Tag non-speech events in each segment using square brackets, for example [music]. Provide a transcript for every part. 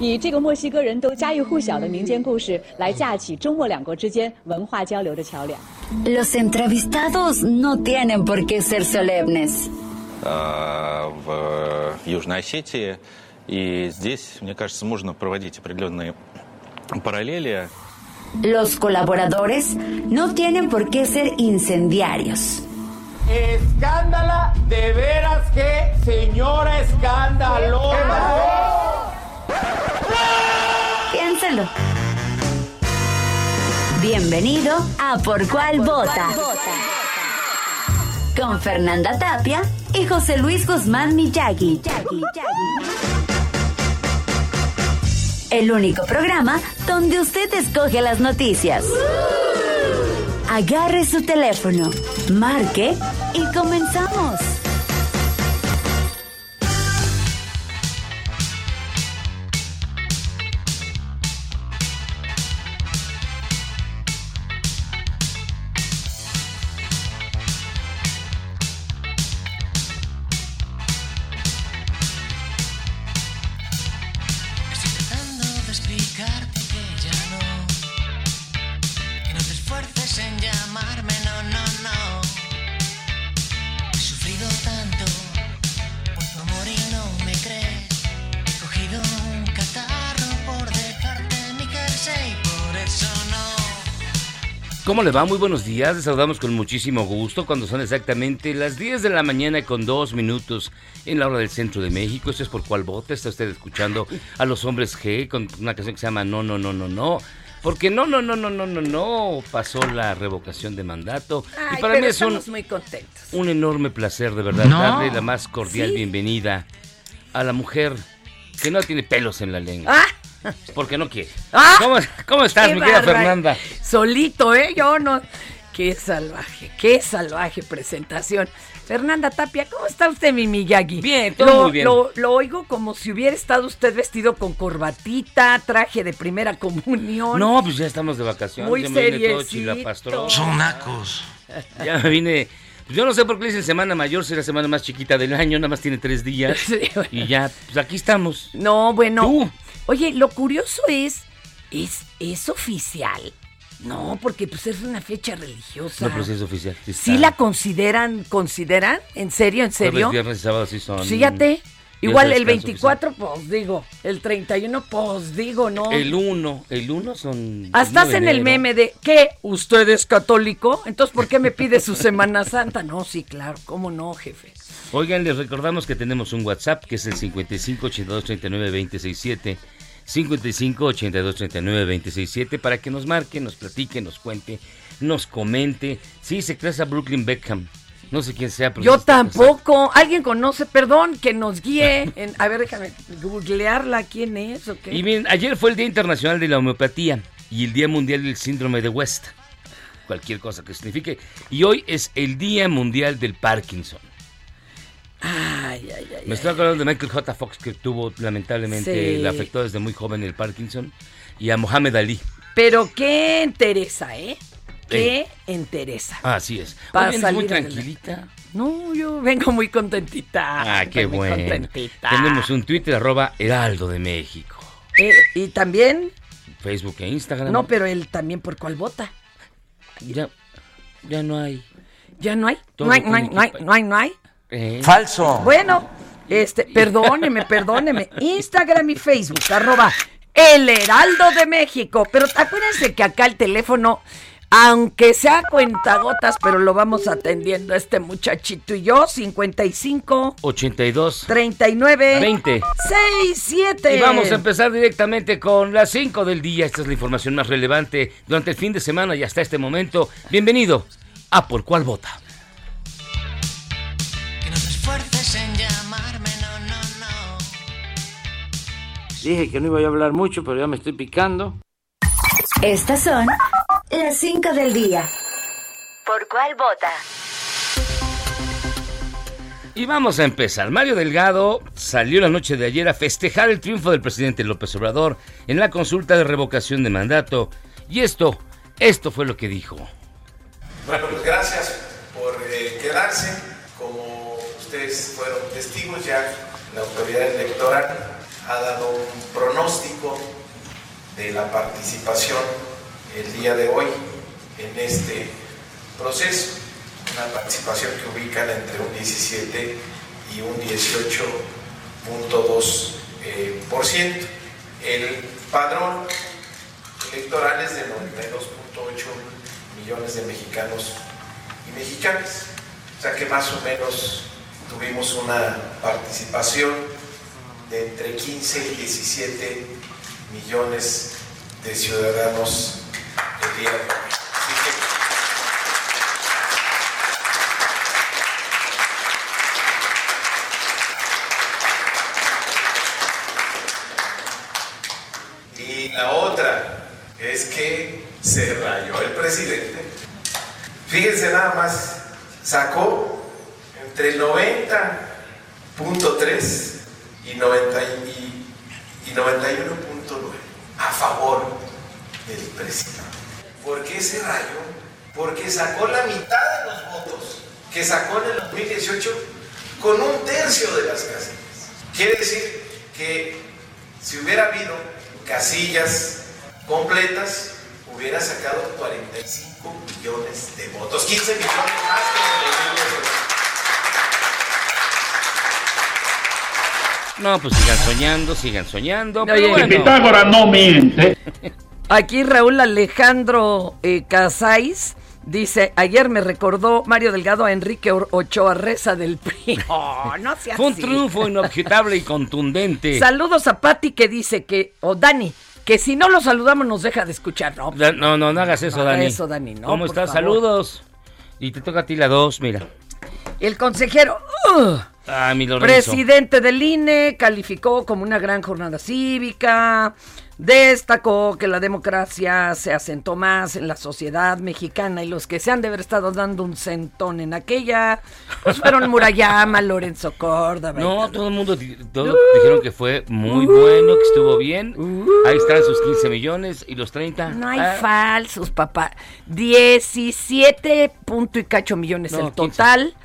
以这个墨西哥人都家喻户晓的民间故事来架起中墨两国之间文化交流的桥梁。 Los entrevistados no tienen por qué ser solemnes. э, в Южной Осетии. И здесь, мне кажется, можно проводить определенные параллели. Los colaboradores no tienen por qué ser incendiarios. Escándala, de veras que señora escandalosa. Piénselo. Bienvenido a Por Cuál Vota. Con Fernanda Tapia y José Luis Guzmán Miyagi. El único programa donde usted escoge las noticias. Agarre su teléfono, marque y comenzamos. ¿Cómo le va? Muy buenos días. Les saludamos con muchísimo gusto cuando son exactamente las 10 de la mañana con dos minutos en la hora del centro de México. Esto es por cuál vota. Está usted escuchando a los hombres G con una canción que se llama No, no, no, no, no. Porque no, no, no, no, no, no, no. Pasó la revocación de mandato. Ay, y para pero mí es un, estamos muy contentos. un enorme placer, de verdad, No. darle la más cordial Sí. bienvenida a la mujer que no tiene pelos en la lengua. ¡Ah! Porque no quiere. ¡Ah! ¿Cómo, cómo estás, Qué mi querida. Fernanda? Solito, ¿eh? Yo no. Qué salvaje, qué salvaje presentación. Fernanda Tapia, ¿cómo está usted, mi Miyagi? Bien, todo lo, muy bien. Lo, lo oigo como si hubiera estado usted vestido con corbatita, traje de primera comunión. No, pues ya estamos de vacaciones. Muy ya me vine todo seriecito. chilapastrón. Son nacos. [laughs] Ya me vine. pues yo no sé por qué le dicen semana mayor, si es la semana más chiquita del año, nada más tiene tres días. [laughs] Sí, bueno. Y ya, pues aquí estamos. No, bueno. Tú. Oye, lo curioso es, es, es oficial. No, porque pues es una fecha religiosa. No, pero sí es oficial. Sí, ¿Sí está. la consideran, consideran? ¿En serio, en serio? Jueves, viernes y sábado sí son. Fíjate. Igual el descanso 24, pues digo. El 31, pues digo, ¿no? El 1, el 1 son. Hasta de hacen el meme de ¿qué? ¿Usted es católico? Entonces, ¿por qué me pide su Semana Santa? No, sí, claro, ¿cómo no, jefe? Oigan, les recordamos que tenemos un WhatsApp que es el 55 82 39 267. 55 82 39 267 para que nos marque, nos platique, nos cuente, nos comente. Sí, se cree a Brooklyn Beckham. No sé quién sea, pero Yo tampoco. ¿Alguien conoce? Perdón, que nos guíe. en- a ver, déjame googlearla. ¿Quién es o qué? Y bien, ayer fue el Día Internacional de la Homeopatía y el Día Mundial del Síndrome de West. Cualquier cosa que signifique. Y hoy es el Día Mundial del Parkinson. Ay, ay, ay. Me estoy acordando de Michael J. Fox que tuvo, lamentablemente, Sí. le afectó desde muy joven el Parkinson. Y a Mohamed Ali. Pero qué entereza, ¿eh? Qué entereza. Ah, así es. Para muy salir adelante. tranquilita. No, yo vengo muy contentita. Ah, qué muy bueno. contentita. Tenemos un Twitter, arroba Heraldo de México. Eh, y también, Facebook e Instagram. no, pero él también por cuál vota. Ya, ya no hay. ¿Ya no hay? No hay, no hay, no hay, no hay, no hay. Eh, Falso. Bueno, este, perdóneme, perdóneme. Instagram y Facebook, arroba El Heraldo de México. Pero acuérdense que acá el teléfono, aunque sea cuentagotas, pero lo vamos atendiendo este muchachito y yo, 55 82 39 20 67. Y vamos a empezar directamente con las 5 del día. Esta es la información más relevante durante el fin de semana y hasta este momento. Bienvenido a Por Cuál Vota. Que no te en llamarme, no, no, no. Dije que no iba a hablar mucho, pero ya me estoy picando. Estas son las 5 del día. ¿Por cuál vota? Y vamos a empezar. Mario Delgado salió la noche de ayer a festejar el triunfo del presidente López Obrador en la consulta de revocación de mandato. Y esto, esto fue lo que dijo. Bueno, pues gracias por eh, quedarse. Como ustedes fueron testigos, ya la autoridad electoral ha dado un pronóstico de la participación el día de hoy en este proceso. Una participación que ubican entre un 17 y un 18.2%. Eh, por ciento. el padrón electoral es de 92.8 millones de mexicanos y mexicanas. O sea que más o menos tuvimos una participación de entre 15 y 17 millones de ciudadanos el día Y la otra es que se rayó el presidente. Fíjense nada más, sacó entre 90.3 y, 90 y, y 91.9 a favor del presidente. ¿Por qué se rayó? Porque sacó la mitad de los votos que sacó en el 2018 con un tercio de las casillas. Quiere decir que si hubiera habido casillas completas, hubiera sacado 45 millones de votos, 15 millones más que en el 2018. No, pues sigan soñando, sigan soñando. Pero bueno. Pitágoras no miente. [laughs] Aquí Raúl Alejandro eh, Casais dice, ayer me recordó Mario Delgado a Enrique Ochoa Reza del PRI. No, [laughs] no sea Fue un triunfo inobjetable y contundente. [laughs] Saludos a Patti que dice que, o Dani, que si no lo saludamos nos deja de escuchar. No, Da- No, no, no hagas eso, No Dani. eso, Dani, no, ¿Cómo estás? favor. Saludos. Y te toca a ti la dos, mira. El consejero ugh, Ah, mi Lorenzo. presidente del INE calificó como una gran jornada cívica, destacó que la democracia se asentó más en la sociedad mexicana y los que se han de haber estado dando un centón en aquella, pues fueron Murayama, [laughs] Lorenzo Córdoba. No, todo el mundo todos dijeron que fue muy bueno, que estuvo bien. Ahí están sus 15 millones y los 30. No hay Ah, falsos, papá. 17 punto y cacho millones No, el total.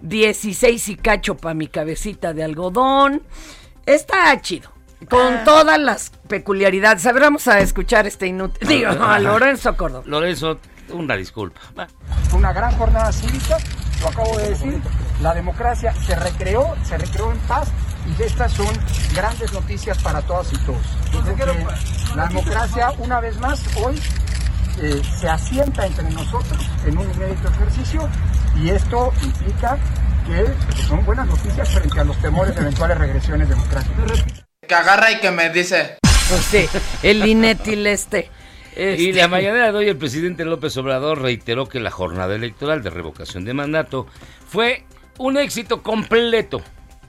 16 y cacho para mi cabecita de algodón. Está chido. Con todas las peculiaridades. A ver, vamos a escuchar este inútil. Digo, a Lorenzo Córdoba. Lorenzo, una disculpa. Una gran jornada cívica, lo acabo de decir, la democracia se recreó, se recreó en paz y estas son grandes noticias para todas y todos. Que la democracia, una vez más, hoy eh, se asienta entre nosotros en un inédito ejercicio y esto implica que son buenas noticias frente a los temores de eventuales regresiones democráticas. Que agarra y que me dice. Pues sí, el inétil este. Y Este. la mañana de hoy el presidente López Obrador reiteró que la jornada electoral de revocación de mandato fue un éxito completo.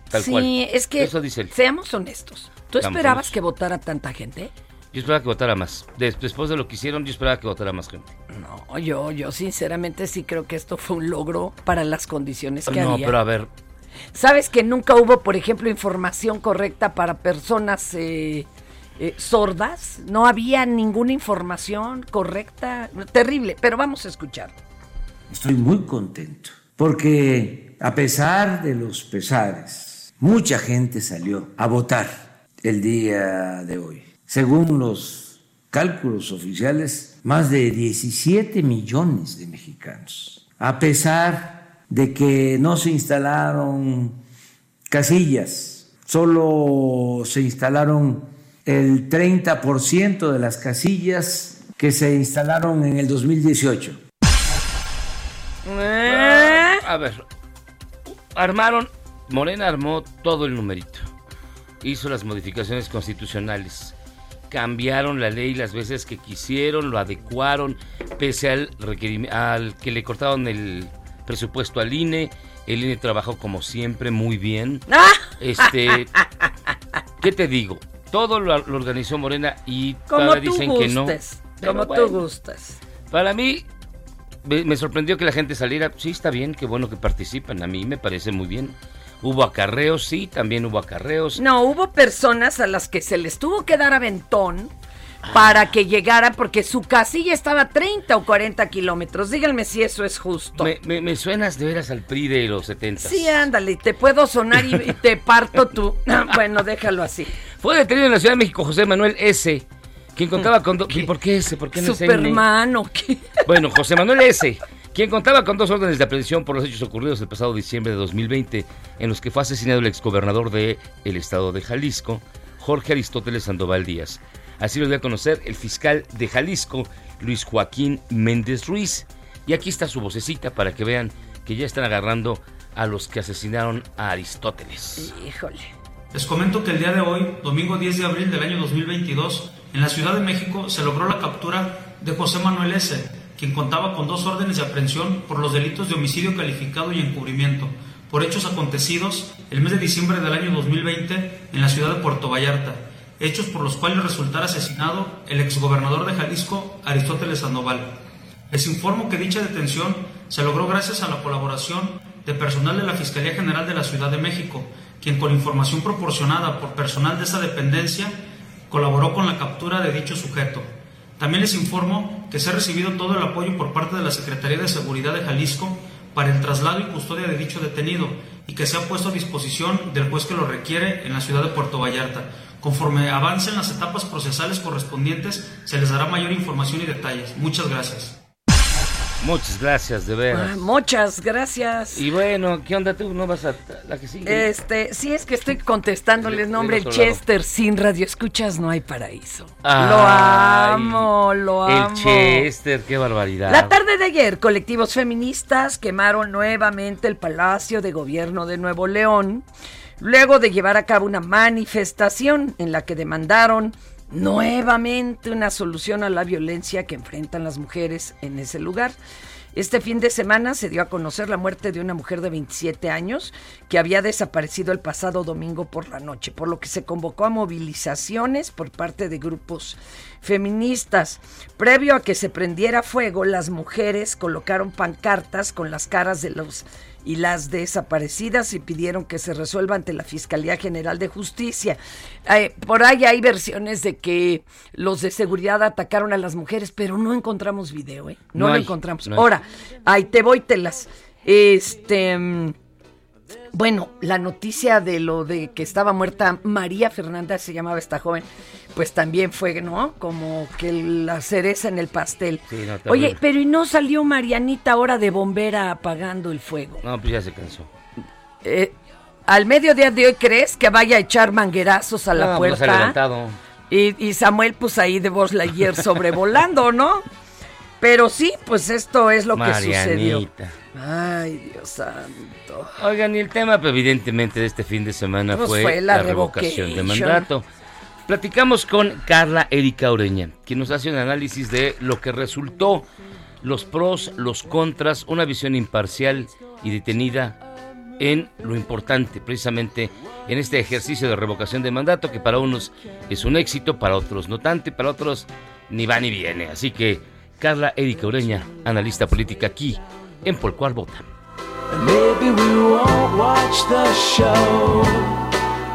Tal sí, cual. es que Eso dice él. seamos honestos. ¿Tú esperabas honestos. que votara tanta gente? Yo esperaba que votara más. Des- Después de lo que hicieron, yo esperaba que votara más gente. No, yo, yo sinceramente sí creo que esto fue un logro para las condiciones que No, había. pero a ver, ¿Sabes que nunca hubo, por ejemplo, información correcta para personas eh, eh, sordas? No había ninguna información correcta. Terrible, pero vamos a escuchar. Estoy muy contento porque a pesar de los pesares, mucha gente salió a votar el día de hoy. Según los cálculos oficiales, más de 17 millones de mexicanos. A pesar de que no se instalaron casillas, solo se instalaron el 30% de las casillas que se instalaron en el 2018. ¿Eh? a ver, armaron, Morena armó todo el numerito, hizo las modificaciones constitucionales, cambiaron la ley las veces que quisieron, lo adecuaron, pese al, al que le cortaron el presupuesto al INE, el INE trabajó como siempre muy bien. ¡Ah! Este, ¿qué te digo? Todo lo, lo organizó Morena y Como tú dicen que no. Pero Como bueno, tú gustes. Para mí, me, me sorprendió que la gente saliera. Sí, está bien, qué bueno que participan. A mí me parece muy bien. Hubo acarreos, sí, también hubo acarreos. No, hubo personas a las que se les tuvo que dar aventón para que llegaran, porque su casilla estaba a 30 o 40 kilómetros. Díganme si eso es justo. Me, me- me suenas de veras al PRI de los 70. Sí, ándale, te puedo sonar y, y te parto tú. [laughs] bueno, déjalo así. Fue detenido en la Ciudad de México José Manuel S., quien contaba con... do- ¿Y ¿Por qué S? ¿Por qué no? Superman o qué. Bueno, José Manuel S., [laughs] quien contaba con dos órdenes de aprehensión por los hechos ocurridos el pasado diciembre de 2020, en los que fue asesinado el exgobernador de el estado de Jalisco, Jorge Aristóteles Sandoval Díaz. Así lo dio a conocer el fiscal de Jalisco, Luis Joaquín Méndez Ruiz. Y aquí está su vocecita para que vean que ya están agarrando a los que asesinaron a Aristóteles. Híjole. Les comento que el día de hoy, domingo 10 de abril del año 2022, en la Ciudad de México se logró la captura de José Manuel S., quien contaba con dos órdenes de aprehensión por los delitos de homicidio calificado y encubrimiento, por hechos acontecidos el mes de diciembre del año 2020 en la ciudad de Puerto Vallarta, hechos por los cuales resultara asesinado el exgobernador de Jalisco, Aristóteles Sandoval. Les informo que dicha detención se logró gracias a la colaboración de personal de la Fiscalía General de la Ciudad de México, quien con información proporcionada por personal de esta dependencia colaboró con la captura de dicho sujeto. También les informo que se ha recibido todo el apoyo por parte de la Secretaría de Seguridad de Jalisco para el traslado y custodia de dicho detenido y que se ha puesto a disposición del juez que lo requiere en la ciudad de Puerto Vallarta. Conforme avancen las etapas procesales correspondientes, se les dará mayor información y detalles. Muchas gracias. Muchas gracias, de Ah, veras. muchas gracias. Y bueno, ¿qué onda tú? ¿No vas a la que sigue? Este, sí es que estoy contestándoles nombre, el. Chester, sin radio escuchas no hay paraíso. Ay, lo amo, lo El amo. Chester, qué barbaridad. La tarde de ayer, colectivos feministas quemaron nuevamente el Palacio de Gobierno de Nuevo León, luego de llevar a cabo una manifestación en la que demandaron nuevamente una solución a la violencia que enfrentan las mujeres en ese lugar. Este fin de semana se dio a conocer la muerte de una mujer de 27 años que había desaparecido el pasado domingo por la noche, por lo que se convocó a movilizaciones por parte de grupos feministas. Previo a que se prendiera fuego, las mujeres colocaron pancartas con las caras de los y las desaparecidas y pidieron que se resuelva ante la Fiscalía General de Justicia. Eh, por ahí hay versiones de que los de seguridad atacaron a las mujeres, pero no encontramos video, ¿eh? No, No lo hay, encontramos. no. Ahora, ahí te voy, telas. Este. Bueno, la noticia de lo de que estaba muerta María Fernanda, se llamaba esta joven, pues también fue, ¿no? Como que la cereza en el pastel. Sí, no. Oye, pero ¿y no salió Marianita ahora de bombera apagando el fuego? No, pues ya se cansó. Eh, al mediodía de hoy, ¿crees que vaya a echar manguerazos a la No, pues puerta? levantado. Y, y Samuel, pues ahí de Lightyear sobrevolando, ¿no? [laughs] Pero sí, pues esto es lo que sucedió. Ay, Dios santo. Oigan, y el tema, pues, evidentemente, de este fin de semana Pues fue, fue la la, revocación de mandato. Platicamos con Carla Erika Ureña, quien nos hace un análisis de lo que resultó, los pros, los contras, una visión imparcial y detenida en lo importante, precisamente en este ejercicio de revocación de mandato, que para unos es un éxito, para otros no tanto, y para otros ni va ni viene. Así que, Carla Erika Ureña, analista política aquí, en Por Cual Vota. Maybe we won't watch the show.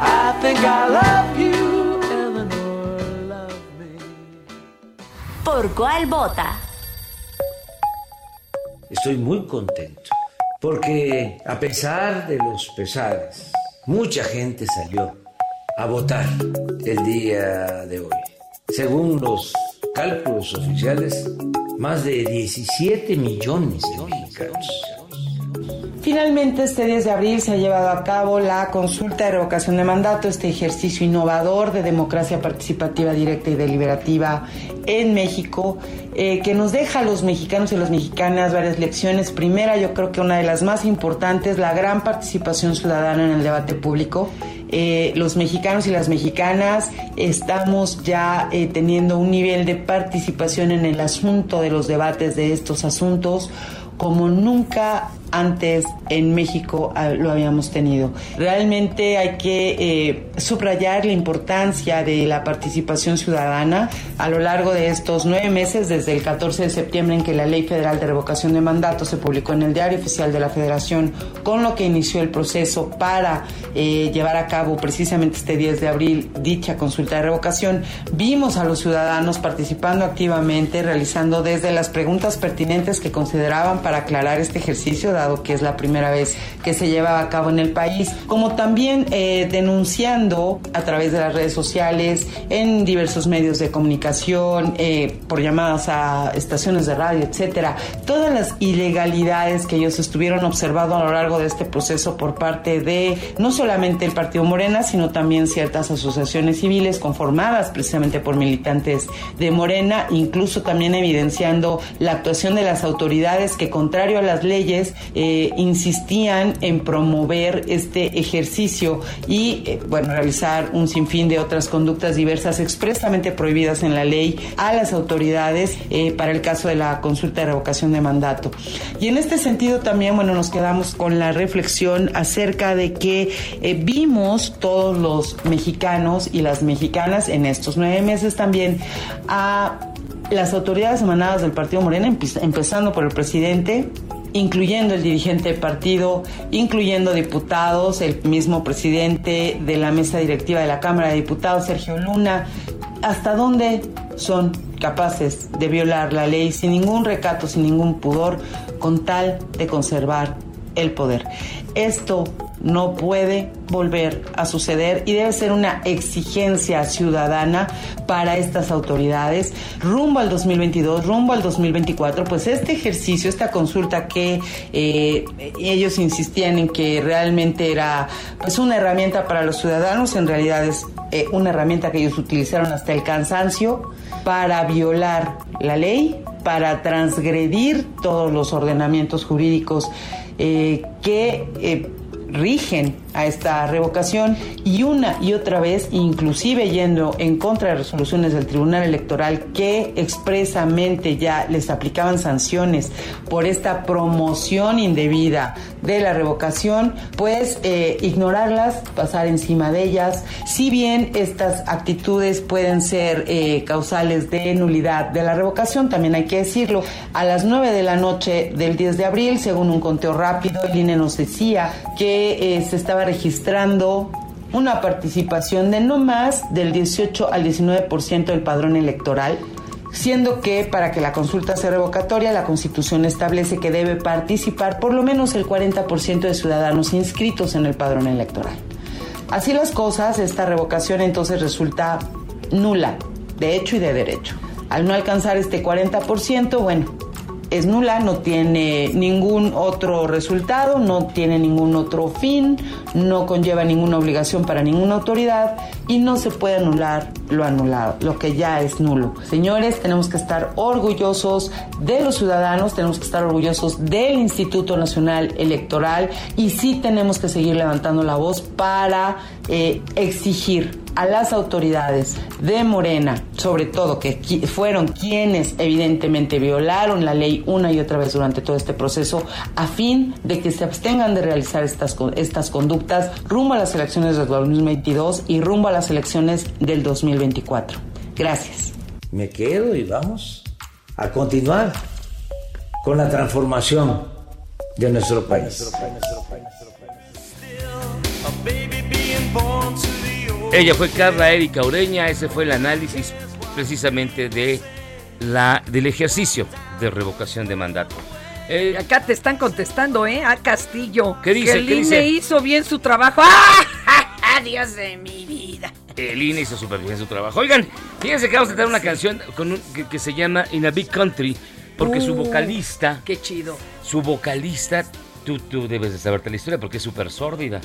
I think I love you, Eleanor. Love ¿Por cuál vota? Estoy muy contento porque a pesar de los pesares, mucha gente salió a votar el día de hoy. Según los cálculos oficiales, más de 17 millones de mexicanos. Finalmente, este 10 de abril se ha llevado a cabo la consulta de revocación de mandato, este ejercicio innovador de democracia participativa directa y deliberativa en México, eh, que nos deja a los mexicanos y las mexicanas varias lecciones. Primera, yo creo que una de las más importantes, la gran participación ciudadana en el debate público. Eh, los mexicanos y las mexicanas estamos ya eh, teniendo un nivel de participación en el asunto de los debates de estos asuntos como nunca antes en México ah, lo habíamos tenido. Realmente hay que eh, subrayar la importancia de la participación ciudadana a lo largo de estos nueve meses, desde el 14 de septiembre en que la Ley Federal de Revocación de Mandato se publicó en el Diario Oficial de la Federación, con lo que inició el proceso para eh, llevar a cabo precisamente este 10 de abril dicha consulta de revocación, vimos a los ciudadanos participando activamente, realizando desde las preguntas pertinentes que consideraban para aclarar este ejercicio, que es la primera vez que se lleva a cabo en el país, como también eh, denunciando a través de las redes sociales, en diversos medios de comunicación, eh, por llamadas a estaciones de radio, etcétera, todas las ilegalidades que ellos estuvieron observando a lo largo de este proceso por parte de no solamente el Partido Morena, sino también ciertas asociaciones civiles conformadas precisamente por militantes de Morena, incluso también evidenciando la actuación de las autoridades que, contrario a las leyes, eh, insistían en promover este ejercicio y, eh, bueno, realizar un sinfín de otras conductas diversas expresamente prohibidas en la ley a las autoridades eh, para el caso de la consulta de revocación de mandato. Y en este sentido también, bueno, nos quedamos con la reflexión acerca de que vimos todos los mexicanos y las mexicanas en estos nueve meses también a las autoridades emanadas del Partido Morena, empezando por el presidente, incluyendo el dirigente del partido, incluyendo diputados, el mismo presidente de la mesa directiva de la Cámara de Diputados, Sergio Luna, hasta dónde son capaces de violar la ley sin ningún recato, sin ningún pudor, con tal de conservar el poder. Esto no puede volver a suceder y debe ser una exigencia ciudadana para estas autoridades rumbo al 2022, rumbo al 2024, pues este ejercicio, esta consulta que eh, ellos insistían en que realmente era pues una herramienta para los ciudadanos, en realidad es eh, una herramienta que ellos utilizaron hasta el cansancio para violar la ley, para transgredir todos los ordenamientos jurídicos eh, que rigen a esta revocación y una y otra vez, inclusive yendo en contra de resoluciones del Tribunal Electoral que expresamente ya les aplicaban sanciones por esta promoción indebida de la revocación, pues eh, ignorarlas, pasar encima de ellas. Si bien estas actitudes pueden ser eh, causales de nulidad de la revocación, también hay que decirlo, a las 9 de la noche del 10 de abril, según un conteo rápido, el INE nos decía que eh, se estaba registrando una participación de no más del 18 al 19% del padrón electoral, siendo que para que la consulta sea revocatoria, la Constitución establece que debe participar por lo menos el 40% de ciudadanos inscritos en el padrón electoral. Así las cosas, esta revocación entonces resulta nula, de hecho y de derecho. Al no alcanzar este 40%, bueno, es nula, no tiene ningún otro resultado, no tiene ningún otro fin, no conlleva ninguna obligación para ninguna autoridad y no se puede anular lo anulado, lo que ya es nulo. Señores, tenemos que estar orgullosos de los ciudadanos, tenemos que estar orgullosos del Instituto Nacional Electoral y sí tenemos que seguir levantando la voz para eh, exigir a las autoridades de Morena, sobre todo que fueron quienes evidentemente violaron la ley una y otra vez durante todo este proceso, a fin de que se abstengan de realizar estas, estas conductas rumbo a las elecciones del 2022 y rumbo a las elecciones del 2024. Gracias. Me quedo y vamos a continuar con la transformación de nuestro país. Ella fue Carla Erika Ureña, ese fue el análisis precisamente de la, del ejercicio de revocación de mandato. Eh, Acá te están contestando, ¿eh? A Castillo. ¿Qué dice? Que el ¿Qué INE dice? hizo bien su trabajo. [laughs] ¡Ah! Dios de mi vida. El INE hizo súper bien su trabajo. Oigan, fíjense que vamos a tener una canción con un- que, que se llama In a Big Country, porque su Uh, vocalista, Qué chido. su vocalista, tú, tú debes de saberte la historia porque es súper sórdida.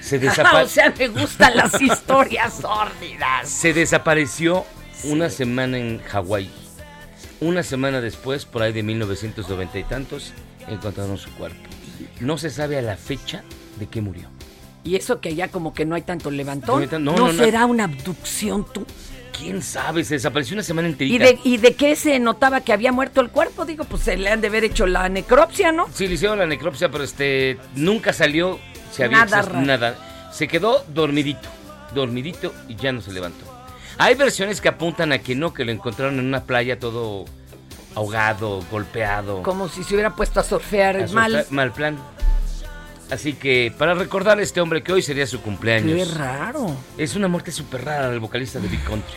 Se, [laughs] o desapa- sea, me gustan las [laughs] historias sórdidas. se desapareció una semana en Hawái. Una semana después, por ahí de 1990 y tantos, encontraron su cuerpo. No se sabe a la fecha de que murió. Y eso que ya como que no hay tanto levantón. No será una abducción tú. quién sabe, se desapareció una semana ¿Y enterita. de, ¿Y de qué se notaba que había muerto el cuerpo? Digo, pues se le han de haber hecho la necropsia, ¿no? Sí, le hicieron la necropsia, pero este nunca salió, se había Nada raro. nada. Se quedó dormidito, dormidito y ya no se levantó. Hay versiones que apuntan a que no, que lo encontraron en una playa todo ahogado, golpeado. Como si se hubiera puesto a surfear A mal. surfear- mal plan. Así que para recordar a este hombre que hoy sería su cumpleaños. Qué raro. Es una muerte súper rara del vocalista de Big Country.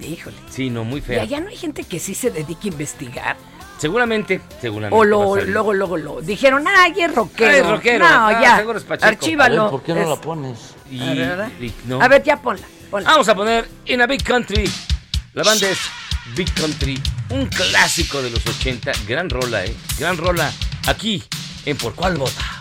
Híjole. Sí, no, muy Y fea. allá no hay gente que sí se dedique a investigar. Seguramente, seguramente. O lo, luego, luego lo dijeron, ay, es rockero. Ah, es rockero. No, Ah, ya. seguro es Pacheco. Archívalo. Ver, ¿por qué no Es- la pones? Y- A ver, a ver. y no. A ver, ya ponla. ponla. Vamos a poner In a Big Country. La banda es Big Country, un clásico de los 80. Gran rola, ¿eh? Gran rola aquí en Por Cuál Vota.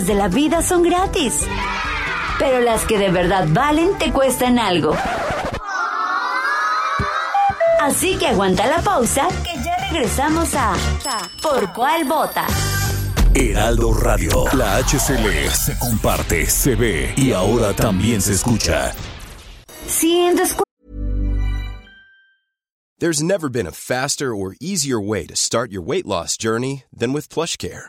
Cosas de la vida son gratis. Pero las que de verdad valen te cuestan algo. Así que aguanta la pausa, que ya regresamos a ¿Por cuál vota? Heraldo Radio. La HCL se comparte, se ve y ahora también se escucha. There's never been a faster or easier way to start your weight loss journey than with PlushCare.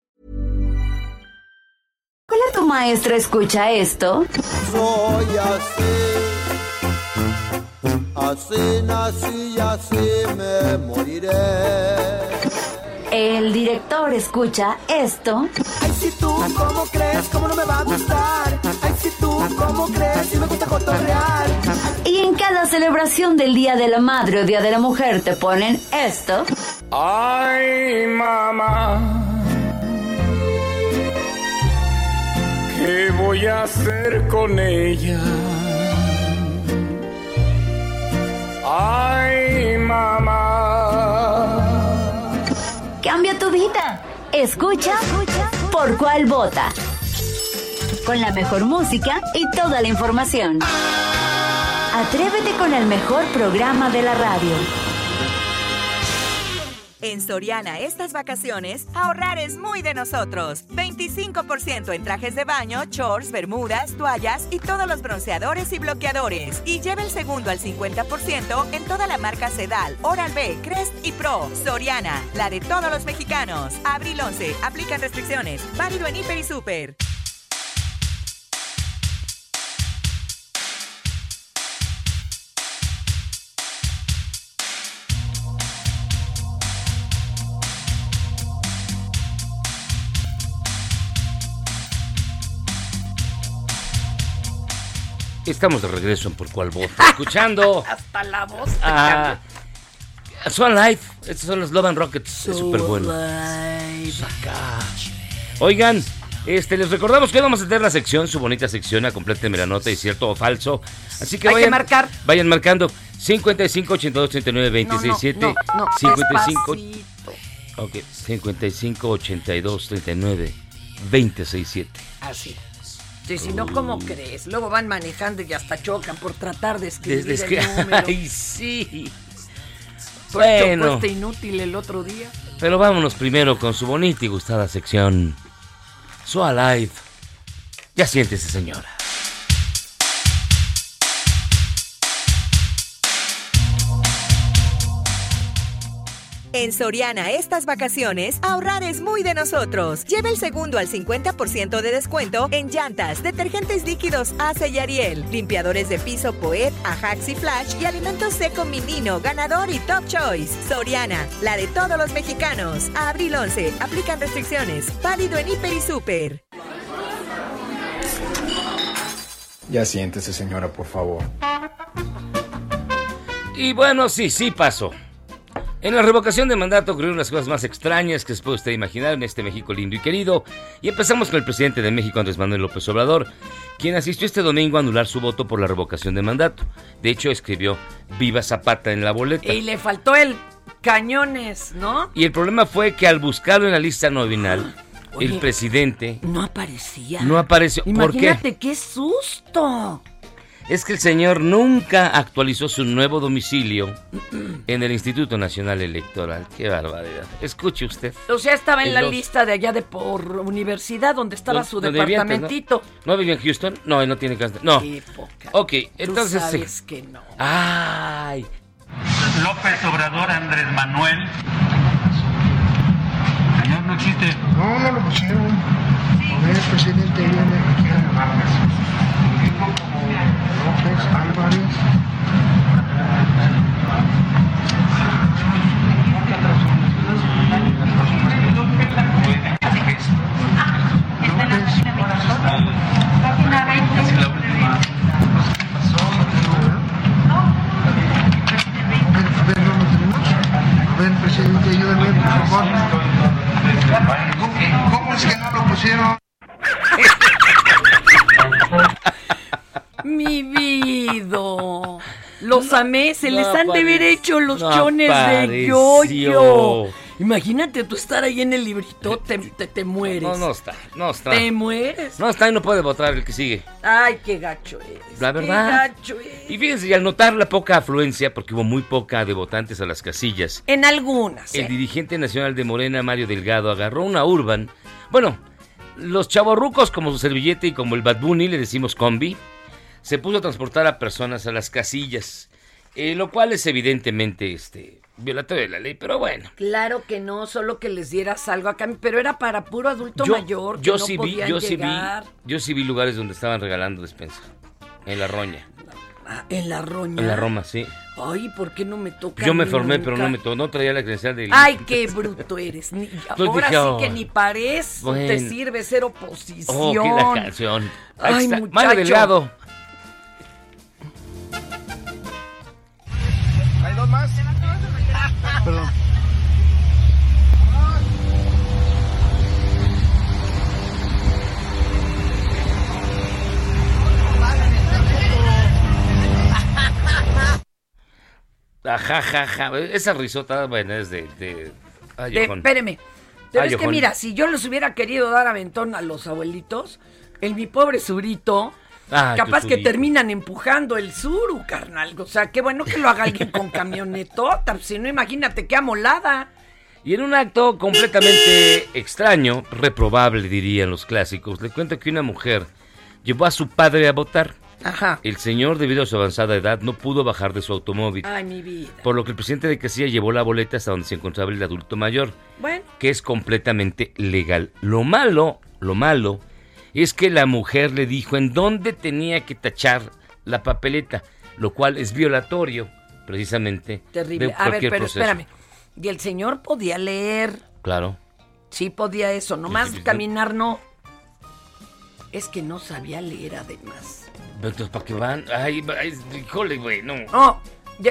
Hola, tu maestra escucha esto. Soy así, así nací y así me moriré. El director escucha esto. Ay, si tú, ¿cómo crees? ¿Cómo no me va a gustar? Ay, si tú, ¿cómo crees? Si me gusta cotorrear. Y en cada celebración del Día de la Madre o Día de la Mujer te ponen esto. Ay, mamá. ¿Qué voy a hacer con ella? Ay, mamá. Cambia tu vida. Escucha, por cuál vota. Con la mejor música y toda la información. Atrévete con el mejor programa de la radio. En Soriana estas vacaciones, ahorrar es muy de nosotros. 25% en trajes de baño, shorts, bermudas, toallas y todos los bronceadores y bloqueadores. Y lleva el segundo al 50% en toda la marca Sedal, Oral-B, Crest y Pro. Soriana, la de todos los mexicanos. Abril 11, aplican restricciones. Válido en Hiper y Super. Estamos de regreso en Por Cuál Vota. Escuchando [laughs] Hasta la voz. te a Swan Life. Estos son los Love and Rockets. Es súper bueno. Oigan, este, les recordamos que vamos a tener la sección, su bonita sección, a completen la nota y cierto o falso. Así que Hay que vayan, marcar. vayan marcando 55 82 39 26 7 No, no, no, 55 despacito. Ok, 55 82 39 26 7 Así. Sí, si no, ¿cómo crees? Luego van manejando y hasta chocan por tratar de escribir Desde que el [laughs] número. Ay, sí. Por Bueno, inútil el otro día. pero vámonos primero con su bonita y gustada sección. Su Alive. Ya siéntese, señora. En Soriana estas vacaciones, ahorrar es muy de nosotros. Lleva el segundo al 50% de descuento en llantas, detergentes líquidos Ace y Ariel, limpiadores de piso Poet, Ajax y Flash y alimentos seco Minino, ganador y Top Choice. Soriana, la de todos los mexicanos. A abril 11, aplican restricciones. Válido en Hiper y Super. Ya siéntese, señora, por favor. Y bueno, sí, sí pasó. En la revocación de mandato ocurrieron las cosas más extrañas que se puede usted imaginar en este México lindo y querido. Y empezamos con el presidente de México, Andrés Manuel López Obrador, quien asistió este domingo a anular su voto por la revocación de mandato. De hecho, escribió Viva Zapata en la boleta. Y le faltó el cañones, ¿no? Y el problema fue que al buscarlo en la lista nominal, [gasps] Oye, el presidente No aparecía. no apareció. ¿Por qué? Imagínate qué susto. Es que el señor nunca actualizó su nuevo domicilio en el Instituto Nacional Electoral. Qué barbaridad. Escuche usted. O sea, estaba en En la los- lista de allá de por universidad donde estaba ¿Dónde- su departamentito. ¿no? ¿No vivía en Houston? No, él no tiene casa. No. Qué poca. Ok, Tú entonces. sabes que no. Ay. López Obrador Andrés Manuel. Señor, no existe. No, no lo pusieron. A ver, presidente, viene. López Álvarez. presidente, ayúdame, ¿Cómo es que no lo pusieron? Mi vida. Los amé, se no les han de haber hecho los No chones de apareció. yoyo. Imagínate tú estar ahí en el librito, te, te, te mueres. No, no está, no está. Te mueres. No está y no puede votar el que sigue. Ay, qué gacho eres. La qué verdad. gacho eres. Y fíjense, y al notar la poca afluencia, porque hubo muy poca de votantes a las casillas, En algunas. el ¿eh? dirigente nacional de Morena, Mario Delgado, agarró una urban. Bueno, los chavorrucos, como su servillete y como el Bad Bunny, le decimos combi, se puso a transportar a personas a las casillas, eh, lo cual es evidentemente este, violatorio de la ley, pero bueno. Claro que no, solo que les dieras algo acá, pero era para puro adulto Yo, mayor. que yo no sí vi, yo sí vi, yo sí vi lugares donde estaban regalando despensa. En la roña, Ah, En la roña. en la Roma, sí. Ay, ¿por qué no me toca? Yo me formé, pero no me to- no traía la credencial de Ay, [laughs] qué bruto eres. Ni- Pues ahora dije, sí oh, que ni pares bueno. te sirve ser oposición. Oh, qué la canción. Ahí Ay, está, muchacho. Mario Delgado. Más? Perdón. Ajá, ja, ja. Esa risota, bueno, es de. de... Ay, De- ojón. espéreme. Pero Ay, es que mira, si yo les hubiera querido dar aventón a los abuelitos, el mi pobre surito, Tu capaz que terminan empujando el suru, carnal. O sea, qué bueno que lo haga alguien con [laughs] camionetota. Si no, imagínate qué amolada. Y en un acto completamente extraño, reprobable dirían los clásicos, le cuento que una mujer llevó a su padre a votar. Ajá. El señor, debido a su avanzada edad, no pudo bajar de su automóvil, Ay, mi vida. por lo que el presidente de casilla llevó la boleta hasta donde se encontraba el adulto mayor, Bueno, que es completamente legal. Lo malo, lo malo, es que la mujer le dijo en dónde tenía que tachar la papeleta, lo cual es violatorio, precisamente, terrible. de A ver, pero proceso. espérame. Y el señor podía leer. Claro. Sí podía eso, nomás Sí, sí, sí. caminar no. Es que no sabía leer además. Entonces, ¿para qué van? Ay, ay, híjole, güey, no. No,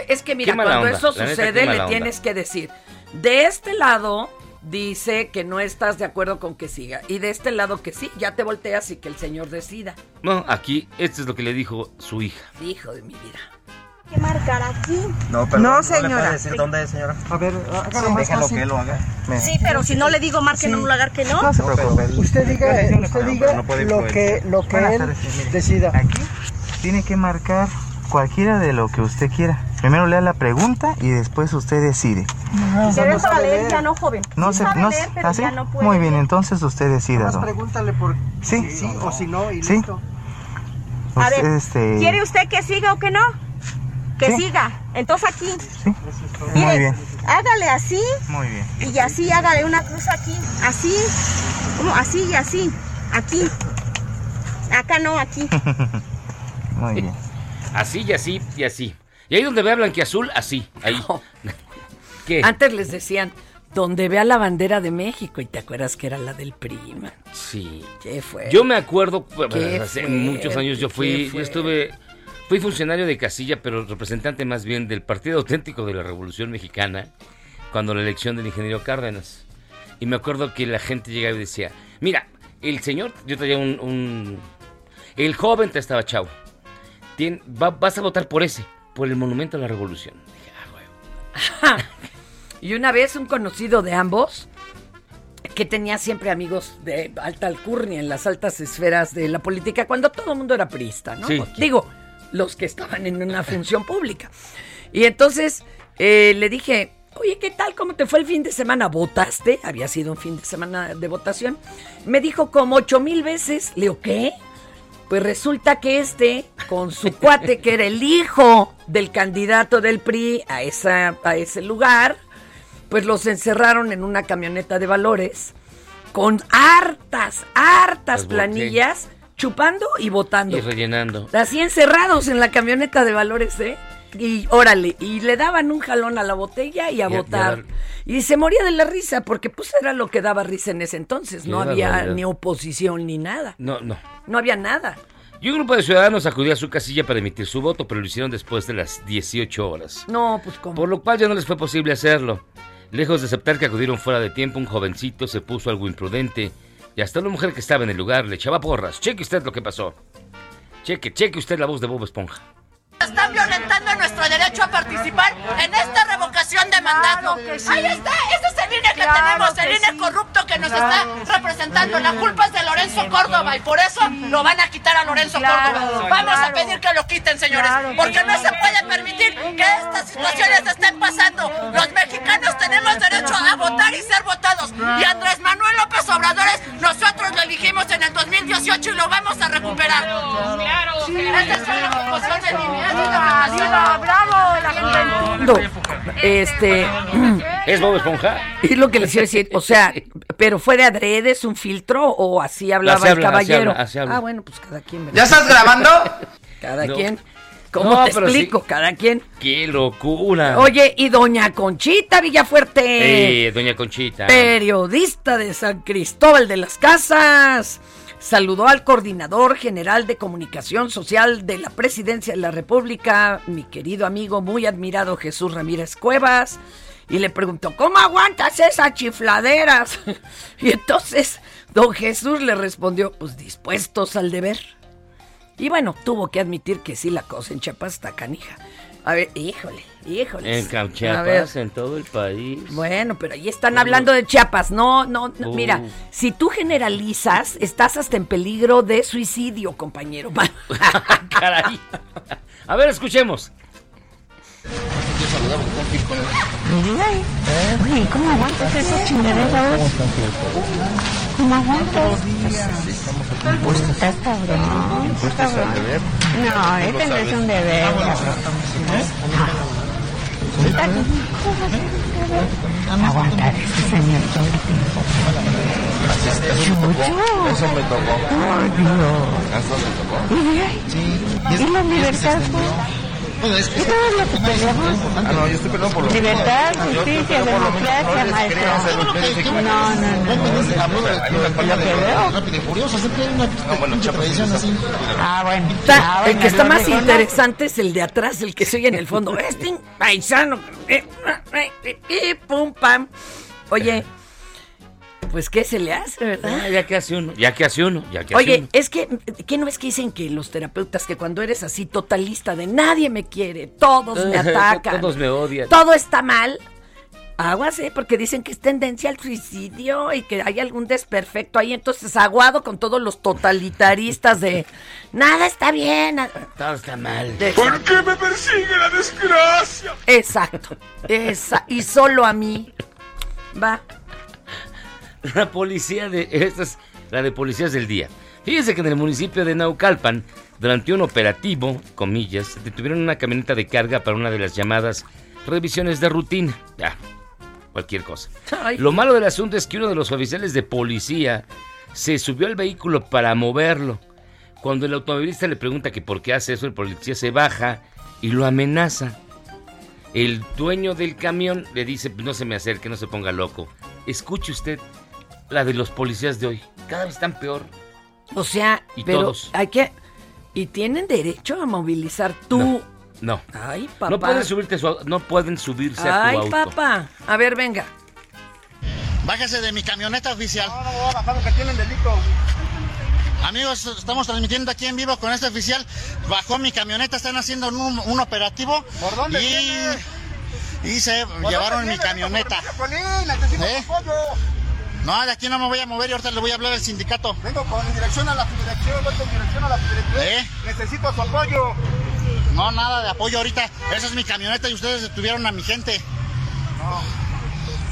es que mira, cuando onda, eso la sucede le onda. tienes que decir, de este lado dice que no estás de acuerdo con que siga y de este lado que sí, ya te volteas y que el señor decida. No, aquí, esto es lo que le dijo su hija. Hijo de mi vida. que marcar aquí. No, perdón, no, ¿no le señora. puede decir dónde es, señora? A ver, hágalo más Déjalo fácil. que él lo haga. Me- Sí, pero si no le digo marquen en un lugar que no. No se preocupe. Usted diga, usted pero diga no lo que, lo que él sí, decida. Aquí tiene que marcar cualquiera de lo que usted quiera. Primero lea la pregunta y después usted decide. Pero es para leer, ya no, joven. No Sí se, sabe no, leer, pero ¿así? ya no puede. Muy bien, entonces usted decida. Pregúntale por Sí. si sí o si no y Sí. listo. A Usted, ver, este... ¿quiere usted que siga o que no? Que Sí. siga. Entonces aquí. Muy Mire, bien, Hágale así muy bien. y así hágale una cruz aquí. Así. ¿Cómo? Así y así. Aquí. Acá no, aquí. [laughs] Muy bien. Así y así y así. Y ahí donde vea blanquiazul, así. Ahí. [laughs] ¿Qué? Antes les decían, donde vea la bandera de México, y te acuerdas que era la del PRI, man. Sí. ¿Qué fue? Yo me acuerdo, hace muchos años yo fui, yo estuve, fui funcionario de casilla, pero representante más bien del Partido Auténtico de la Revolución Mexicana, cuando la elección del ingeniero Cárdenas. Y me acuerdo que la gente llegaba y decía, mira, el señor, yo traía un, un- el joven te estaba chavo, Tien- va- vas a votar por ese, por el Monumento a la Revolución. Y una vez un conocido de ambos, que tenía siempre amigos de alta alcurnia en las altas esferas de la política, cuando todo el mundo era priista, ¿no? Sí. Digo, los que estaban en una función pública. Y entonces eh, le dije, oye, ¿qué tal? ¿Cómo te fue el fin de semana? ¿Votaste? Había sido un fin de semana de votación. Me dijo como ocho mil veces. Le digo, ¿qué? Pues resulta que este, con su cuate, que era el hijo del candidato del PRI a, esa, a ese lugar, pues los encerraron en una camioneta de valores con hartas, hartas Las planillas, chupando y votando. Y rellenando. Así encerrados en la camioneta de valores, ¿eh? Y órale, y le daban un jalón a la botella y a Y a- y a votar. dar- Y se moría de la risa, porque pues era lo que daba risa en ese entonces. No había barbaridad. ni oposición ni nada. No, no. No había nada. Y un grupo de ciudadanos acudió a su casilla para emitir su voto, pero lo hicieron después de las 18 horas. No, pues como. Por lo cual ya no les fue posible hacerlo. Lejos de aceptar que acudieron fuera de tiempo, un jovencito se puso algo imprudente y hasta una mujer que estaba en el lugar le echaba porras. Cheque usted lo que pasó. Cheque, cheque usted la voz de Bob Esponja. Están violentando nuestro derecho a participar en esta revocación de mandato. Ahí está, ese es el INE que tenemos, el INE corrupto que nos está representando. La culpa es de Lorenzo Córdoba y por eso lo van a quitar a Lorenzo Córdoba. Vamos a pedir que lo quiten, señores, porque no se puede permitir que estas situaciones estén pasando. Los mexicanos tenemos derecho a votar y ser votados. Y Andrés Manuel López Obrador es- nosotros lo elegimos en el 2018 y lo vamos a recuperar. Claro, Esta es una conmoción de bravo, la No, este. ¿Es Bob Esponja? [clears throat] Y lo que les iba a decir, o sea, pero fue de adrede, es un filtro o así hablaba Así el habla, así caballero. habla, así habla. Ah, bueno, pues cada quien. ¿verdad? ¿Ya estás grabando? [laughs] Cada No. quien. ¿Cómo No, te explico? sí. Cada quien. ¡Qué locura! Oye, y doña Conchita Villafuerte, Eh, doña Conchita. periodista de San Cristóbal de las Casas, saludó al coordinador general de comunicación social de la Presidencia de la República, mi querido amigo muy admirado Jesús Ramírez Cuevas, y le preguntó, ¿cómo aguantas esas chifladeras? [laughs] Y entonces don Jesús le respondió, pues dispuestos al deber. Y bueno, tuvo que admitir que sí, la cosa en canija. A ver, híjole, híjole. En A ver. Chiapas, en todo el país. Bueno, pero ahí están hablando de Chiapas. No, no, no. Uh. Mira, si tú generalizas, estás hasta en peligro de suicidio, compañero. [laughs] Caray. A ver, escuchemos. ¿cómo aguantas esa chingadera? ¿Cómo aguantas? Pues estás cabrón. estás cabrón. No, este no es un deber. Aguantar este señor todo el tiempo. Chucho. Eso me tocó. Por Dios. Eso me tocó. Y la libertad, Bueno, es que ¿Y todo lo que peleamos? Ah, no, yo estoy peleando por lo Libertad, justicia, democracia, maestro. No, no, no. Hablo de hay una campaña de Rápido y Furioso, siempre hay una pinche tradición así. Ah, bueno. Está- Ah, el que está lo más interesante es el de atrás, el que se oye en el fondo. [laughs] Este paisano. eh, eh, eh, pum, pam. Oye, pues ¿qué se le hace, verdad? Ah, ya que hace uno, ya que hace uno, ya que hace Oye, uno. es que, ¿qué no es que dicen que los terapeutas que cuando eres así totalista de nadie me quiere, todos me [laughs] atacan, Todos me odian. todo está mal? Aguas, ¿eh? Porque dicen que es tendencia al suicidio y que hay algún desperfecto ahí. Entonces, aguado con todos los totalitaristas de [laughs] nada está bien. Todo está mal. ¿Por qué me persigue la desgracia? Exacto. Esa, y solo a mí. Va. [laughs] La policía de. Esta es la de policías del día. Fíjense que en el municipio de Naucalpan, durante un operativo, comillas, detuvieron una camioneta de carga para una de las llamadas revisiones de rutina. Ya, cualquier cosa. Ay. Lo malo del asunto es que uno de los oficiales de policía se subió al vehículo para moverlo. Cuando el automovilista le pregunta que por qué hace eso, el policía se baja y lo amenaza. El dueño del camión le dice, no se me acerque, no se ponga loco. Escuche usted la de los policías de hoy. Cada vez están peor. O sea, Y pero todos. hay que. Y tienen derecho a movilizar tú. No. Ay, papá. No pueden subirte su no pueden subirse a Ay, tu auto. papá. A ver, venga. Bájese de mi camioneta oficial. No, no voy a bajar porque tienen delito. Amigos, estamos transmitiendo aquí en vivo con este oficial. Bajó mi camioneta, están haciendo un, un operativo. ¿Por dónde y, viene? y se ¿Por llevaron dónde mi viene? camioneta. ¿Eh? No, de aquí no me voy a mover y ahorita le voy a hablar al sindicato. Vengo con dirección a la federación, voy con dirección a la federación. ¿Eh? Necesito su apoyo. No, nada de apoyo ahorita. Esa es mi camioneta y ustedes detuvieron a mi gente. No.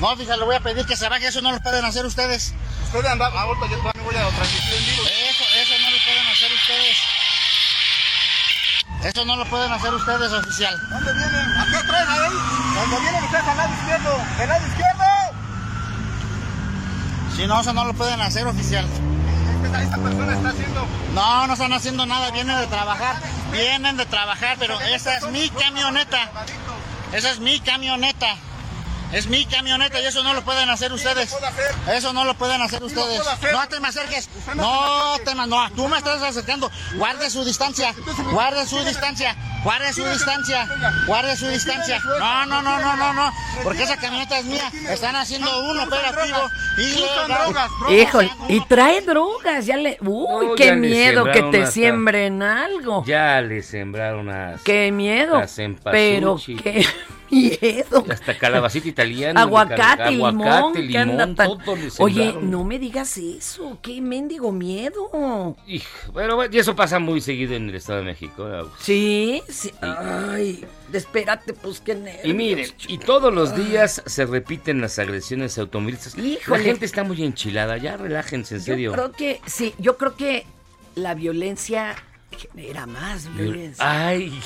No, fíjate, le voy a pedir que se baje. Eso no lo pueden hacer ustedes. Ustedes andan, ahorita yo también voy a transmitir en vivo. Eso, eso no lo pueden hacer ustedes. Eso no lo pueden hacer ustedes, oficial. ¿Dónde vienen? ¿A qué traen ahí? Cuando vienen ustedes al lado izquierdo. ¿Del lado izquierdo? Si no, eso no lo pueden hacer, oficial. Esta, persona está haciendo... No, no están haciendo nada, vienen de trabajar, vienen de trabajar, pero esa es mi camioneta. Esa es mi camioneta. Es mi camioneta y eso no lo pueden hacer ustedes. Eso no lo pueden hacer ustedes. No te me acerques. No te me, no, tú me estás acercando. Guarde su distancia. Guarde su distancia. Guarde su distancia, guarde su distancia. No, no, no, no, no, no, porque esa camioneta es mía. Están haciendo un operativo. Híjole, y trae drogas, ya le... Uy, No, qué miedo que te siembren algo. Ya le sembraron las. Qué miedo. las Pero qué [laughs] miedo. Hasta calabacita italiana. Aguacate, limón, aguacate, anda limón, tan- todo Oye, no me digas eso, qué mendigo miedo. Hij, Bueno, bueno, y eso pasa muy seguido en el Estado de México. Sí, sí. Ay, espérate, pues qué nervios. Y miren, y todos los días se repiten las agresiones automovilistas. Híjole. La gente está muy enchilada, ya relájense, en serio. Yo creo que, sí, yo creo que la violencia genera más violencia. Ay,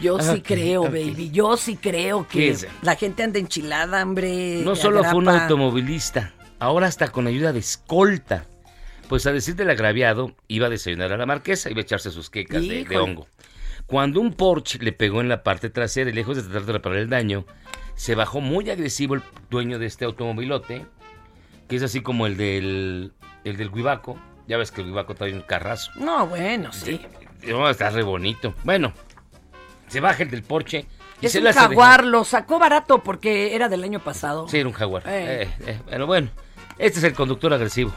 Yo Ah, sí creo, baby. Yo sí creo ¿Qué que la gente anda enchilada, hombre. no solo fue un automovilista, ahora hasta con ayuda de escolta. Pues a decir del agraviado, iba a desayunar a la marquesa, iba a echarse sus quecas de, hongo. Cuando un Porsche le pegó en la parte trasera y lejos de tratar de reparar el daño, se bajó muy agresivo el dueño de este automovilote, que es así como el del, el del Guibaco. Ya ves que el Guibaco trae un carrazo. No, bueno, sí. No, está re bonito. Bueno, se baja el del Porsche y Es se un jaguar, lo sacó barato porque era del año pasado. Sí, era un jaguar. Eh. Eh, eh, pero bueno, este es el conductor agresivo.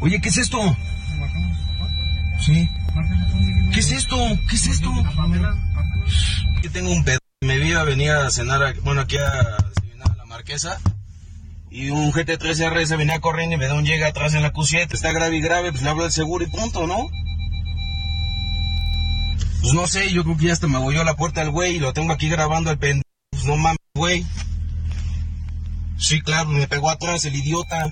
Oye, ¿qué es esto? Sí. ¿Qué es esto? ¿Qué es esto? Yo tengo un pedo. Me iba a venir a cenar, a- bueno, aquí a la marquesa. Y un GT3R se venía corriendo y me da un llega atrás en la Q7. Está grave y grave, pues le hablo al seguro y punto, ¿no? Pues no sé, yo creo que ya hasta me voy a la puerta del güey y lo tengo aquí grabando al pendejo. Pues no mames, güey. Sí, claro, me pegó atrás el idiota.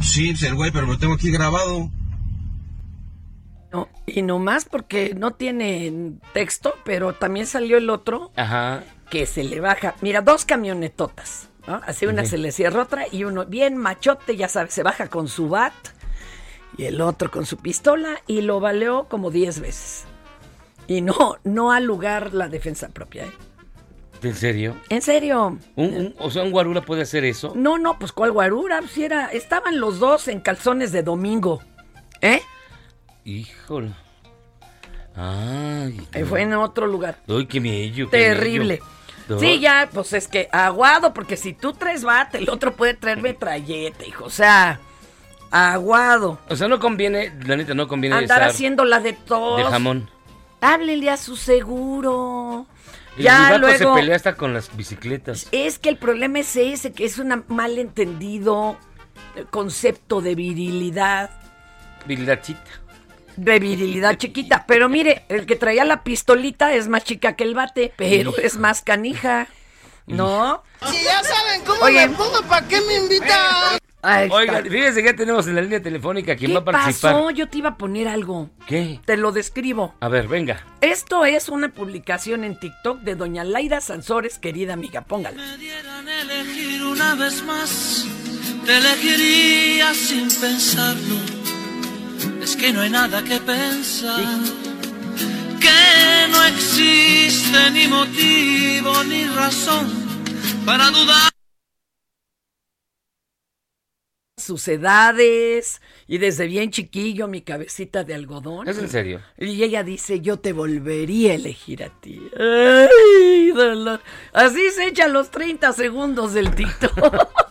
Sí, pues el güey, pero lo tengo aquí grabado. No, y nomás porque no tiene texto, pero también salió el otro Ajá. que se le baja. Mira, dos camionetotas. ¿no? Así una se le cierra otra y uno bien machote, ya sabes, se baja con su bat y el otro con su pistola y lo baleó como 10 veces. Y no, no al lugar la defensa propia. ¿eh? ¿En serio? ¿En serio? ¿Un, un- o sea, un guarura puede hacer eso. No, no, pues cuál guarura, si era, estaban los dos en calzones de domingo. ¿Eh? Híjole. Ay. Eh, Fue en otro lugar. Uy, qué miedo. qué Terrible. Sí, ya, pues es que aguado, porque si tú traes bate, el otro puede traer metralleta, hijo. O sea, aguado. O sea, no conviene, la neta, no conviene Andar estar haciendo la de todos. de jamón. Háblenle a su seguro. El ya luego. se pelea hasta con las bicicletas. Es que el problema es ese, que es un malentendido concepto de virilidad. Virilachita. De virilidad chiquita. Pero mire, el que traía la pistolita es más chica que el bate, pero Hijo. es más canija. ¿No? Si ya saben cómo Oye. me pongo, ¿para qué me invitan? Está. Oigan, fíjense que ya tenemos en la línea telefónica quien ¿Qué va a participar. pasó? Yo te iba a poner algo. ¿Qué? Te lo describo. A ver, venga. Esto es una publicación en TikTok de doña Laira Sansores, querida amiga. Póngala. elegir una vez más, te elegiría sin pensarlo. Es que no hay nada que pensar, que no existe ni motivo ni razón para dudar. Sus edades y desde bien chiquillo mi cabecita de algodón. ¿Es en serio? Y ella dice, yo te volvería a elegir a ti. Ay, dolor. Así se echa los 30 segundos del TikTok. [laughs]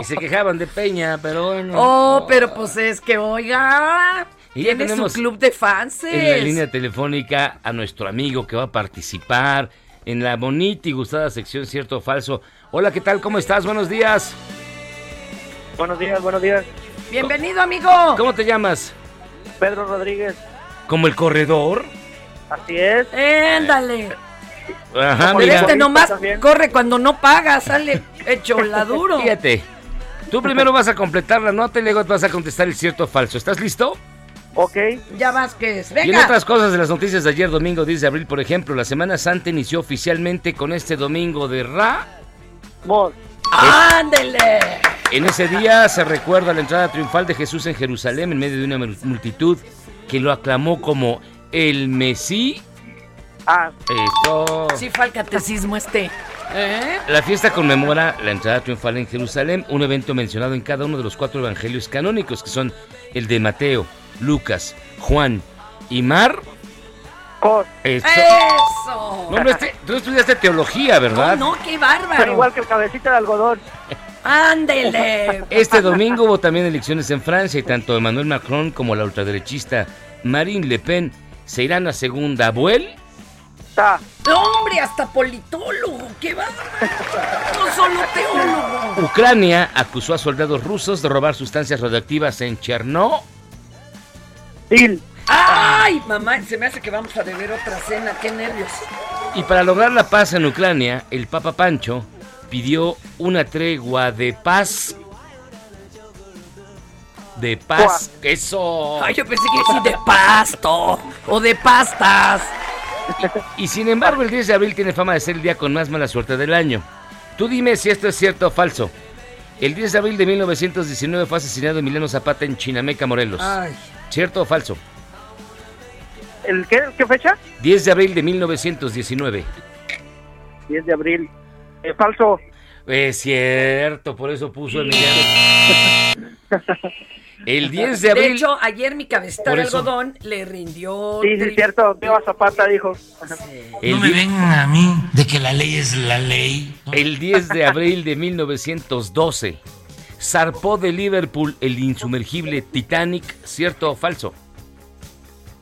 Y se quejaban de Peña, pero bueno. Oh, pero pues es que, oiga, Y ya tiene su club de fans. En la línea telefónica a nuestro amigo que va a participar en la bonita y gustada sección Cierto o Falso. Hola, ¿qué tal? ¿Cómo estás? Buenos días. Buenos días, buenos días. Bienvenido, amigo. ¿Cómo te llamas? Pedro Rodríguez, ¿Como el corredor? así es. Éndale. Ajá, mira. este nomás corre cuando no paga, sale hecho [laughs] la duro. Fíjate. Tú primero vas a completar la nota y luego vas a contestar el cierto o falso. ¿Estás listo? Ok. Ya Vázquez, Y en venga. otras cosas de las noticias de ayer, domingo 10 de abril, por ejemplo, la Semana Santa inició oficialmente con este domingo de Ra. ¡Ándele! En ese día se recuerda la entrada triunfal de Jesús en Jerusalén en medio de una multitud que lo aclamó como el Mesí. Ah. Eso. Sí fue al catecismo este. ¿Eh? La fiesta conmemora la entrada triunfal en Jerusalén, un evento mencionado en cada uno de los cuatro evangelios canónicos, que son el de Mateo, Lucas, Juan y Mar. Eso. ¡Eso! No, hombre, este- tú estudiaste teología, ¿verdad? No, qué bárbaro. Pero igual que el cabecita de algodón. [laughs] Ándele. Este domingo hubo también elecciones en Francia y tanto Emmanuel Macron como la ultraderechista Marine Le Pen se irán a segunda vuelta. No, hombre, hasta politólogo. ¡Qué bárbaro! No solo teólogo. Ucrania acusó a soldados rusos de robar sustancias radioactivas en Chernobyl. ¡Ay, mamá! Se me hace que vamos a deber otra cena. ¡Qué nervios! Y para lograr la paz en Ucrania, el Papa Pancho pidió una tregua de paz. De paz. Eso. Ay, yo pensé que iba a decir de pasto o de pastas. Y sin embargo, el 10 de abril tiene fama de ser el día con más mala suerte del año. Tú dime si esto es cierto o falso. El 10 de abril de 1919 fue asesinado Emiliano Zapata en Chinameca, Morelos. Ay. ¿Cierto o falso? ¿El qué? ¿Qué fecha? 10 de abril de 1919. 10 de abril. Eh, falso. Es cierto, por eso puso Emiliano. El 10 [laughs] de abril. De hecho, ayer mi cabecita Por de algodón le rindió. Sí, sí, tri- cierto. Veo a Zapata, dijo. El No me vengan a mí de que la ley es la ley. El 10 de abril de 1912 zarpó de Liverpool el insumergible Titanic, ¿cierto o falso?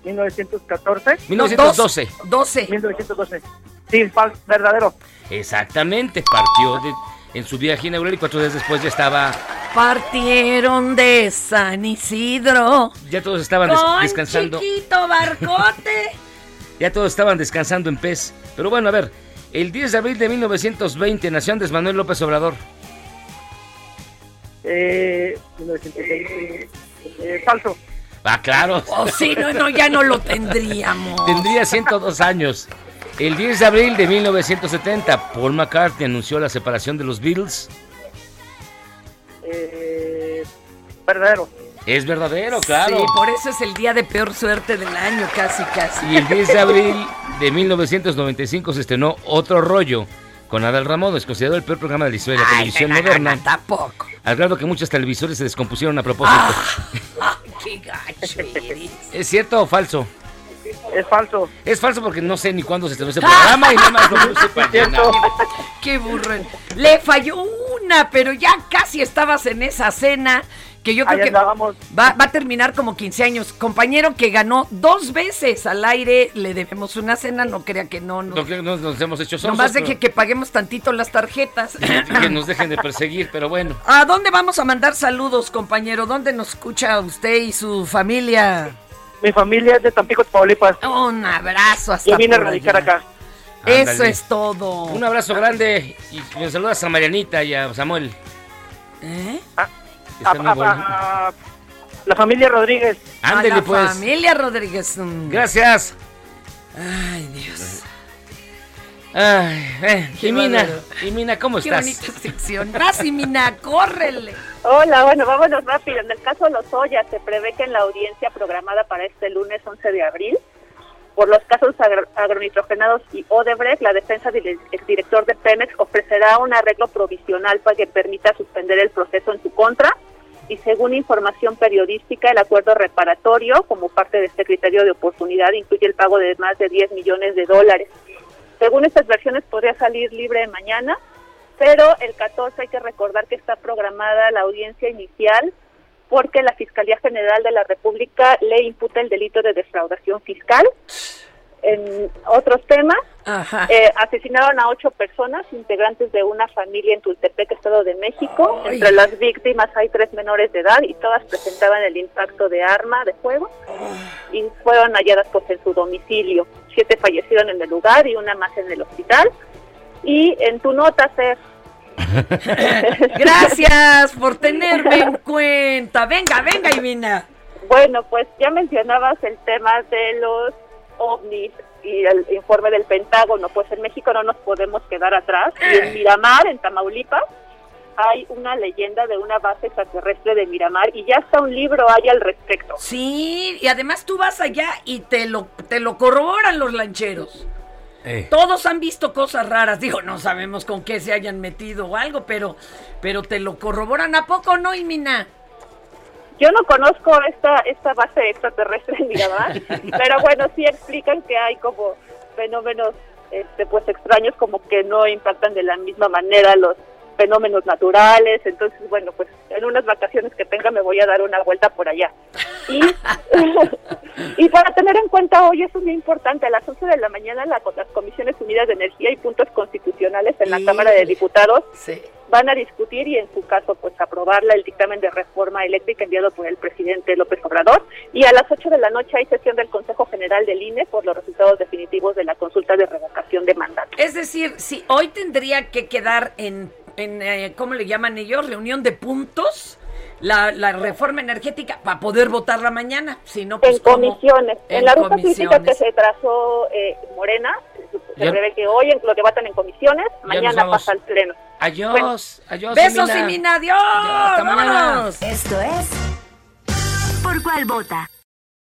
1914. 1912. 12. 1912. Sí, falso, verdadero. Exactamente, partió de- en su viaje inaugural y cuatro días después ya estaba, Partieron de San Isidro. ya todos estaban des- descansando, chiquito barcote. [laughs] ya todos estaban descansando en pez. Pero bueno, a ver, el 10 de abril de 1920 nació Andrés Manuel López Obrador. Eh, 1920. Eh, falso. Ah, claro. Oh, sí, no, no, ya no lo tendríamos. Tendría 102 años. El 10 de abril de 1970, Paul McCartney anunció la separación de los Beatles. Eh, verdadero. Es verdadero, claro. Sí, por eso es el día de peor suerte del año, casi, casi. Y el 10 de abril de 1995 se estrenó Otro Rollo con Adal Ramón. Es considerado el peor programa de la historia de la televisión moderna. no, tampoco. Al grado que muchos televisores se descompusieron a propósito. Ay, qué gacho eres. ¿Es cierto o falso? Es falso. Es falso porque no sé ni cuándo se estrenó ese [laughs] programa y nada más lo puse para llenar. Qué burro. Le falló una, pero ya casi estabas en esa cena que yo creo Ahí que va, va a terminar como 15 años. Compañero que ganó dos veces al aire, le debemos una cena, no crea que no. no. No, que nos, nos hemos hecho sosos, Nomás pero deje que paguemos tantito las tarjetas. [laughs] que nos dejen de perseguir, pero bueno. [laughs] ¿A dónde vamos a mandar saludos, compañero? ¿Dónde nos escucha usted y su familia? Mi familia es de Tampico, Tamaulipas. Un abrazo hasta Yo vine a radicar allá. acá. Eso es todo. Un abrazo grande y me saludas a Marianita y a Samuel. ¿Eh? Está muy A- a- bueno. a- la familia Rodríguez. Ándele a la pues. familia Rodríguez. mm. Gracias. Ay, Dios. Ay, eh, Qué y Mina, bárbaro. y Mina, ¿cómo Qué estás? bonita sección. Vas, y Mina, córrele. Hola, bueno, vámonos rápido. En el caso de Lozoya, se prevé que en la audiencia programada para este lunes 11 de abril, por los casos agro- agronitrogenados y Odebrecht, la defensa del exdirector de Pemex ofrecerá un arreglo provisional para que permita suspender el proceso en su contra. Y según información periodística, el acuerdo reparatorio, como parte de este criterio de oportunidad, incluye el pago de más de 10 millones de dólares. Según estas versiones, podría salir libre mañana, pero el 14 hay que recordar que está programada la audiencia inicial porque la Fiscalía General de la República le imputa el delito de defraudación fiscal. En otros temas, eh, asesinaron a ocho personas, integrantes de una familia en Tultepec, Estado de México. Ay. Entre las víctimas hay tres menores de edad y todas presentaban el impacto de arma de fuego y fueron halladas pues, en su domicilio. Siete fallecieron en el lugar y una más en el hospital. Y en tu nota, Fer, [laughs] Gracias por tenerme en cuenta. Venga, venga, Ivina. Bueno, pues ya mencionabas el tema de los ovnis y el informe del Pentágono. Pues en México no nos podemos quedar atrás. Y en Miramar, en Tamaulipas, hay una leyenda de una base extraterrestre de Miramar y ya hasta un libro hay al respecto. Sí, y además tú vas allá y te lo, te lo corroboran los lancheros. Eh. Todos han visto cosas raras. Digo, no sabemos con qué se hayan metido o algo, pero, pero te lo corroboran a poco, ¿no, Imina? Yo no conozco esta esta base extraterrestre en Miramar, [laughs] pero bueno, sí explican que hay como fenómenos este, pues extraños como que no impactan de la misma manera los fenómenos naturales, entonces bueno, pues en unas vacaciones que tenga me voy a dar una vuelta por allá. Y, [laughs] y para tener en cuenta hoy, eso es muy importante, a las 11 de la mañana la- las Comisiones Unidas de Energía y Puntos Constitucionales en la. Cámara de Diputados Sí. Van a discutir y en su caso pues aprobarla el dictamen de reforma eléctrica enviado por el presidente López Obrador y a las 8 de la noche hay sesión del Consejo General del INE por los resultados definitivos de la consulta de revocación de mandato. Es decir, si hoy tendría que quedar en, en eh, ¿cómo le llaman ellos? Reunión de puntos, la, la reforma energética, para poder votarla mañana. Si no, pues en comisiones. En, En la ruta física que se trazó eh, Morena, se prevé que hoy lo debatan en comisiones, mañana pasa al pleno. Adiós, adiós. Besos, Imina. Imina, adiós. hasta mañana. Esto es Por cuál vota.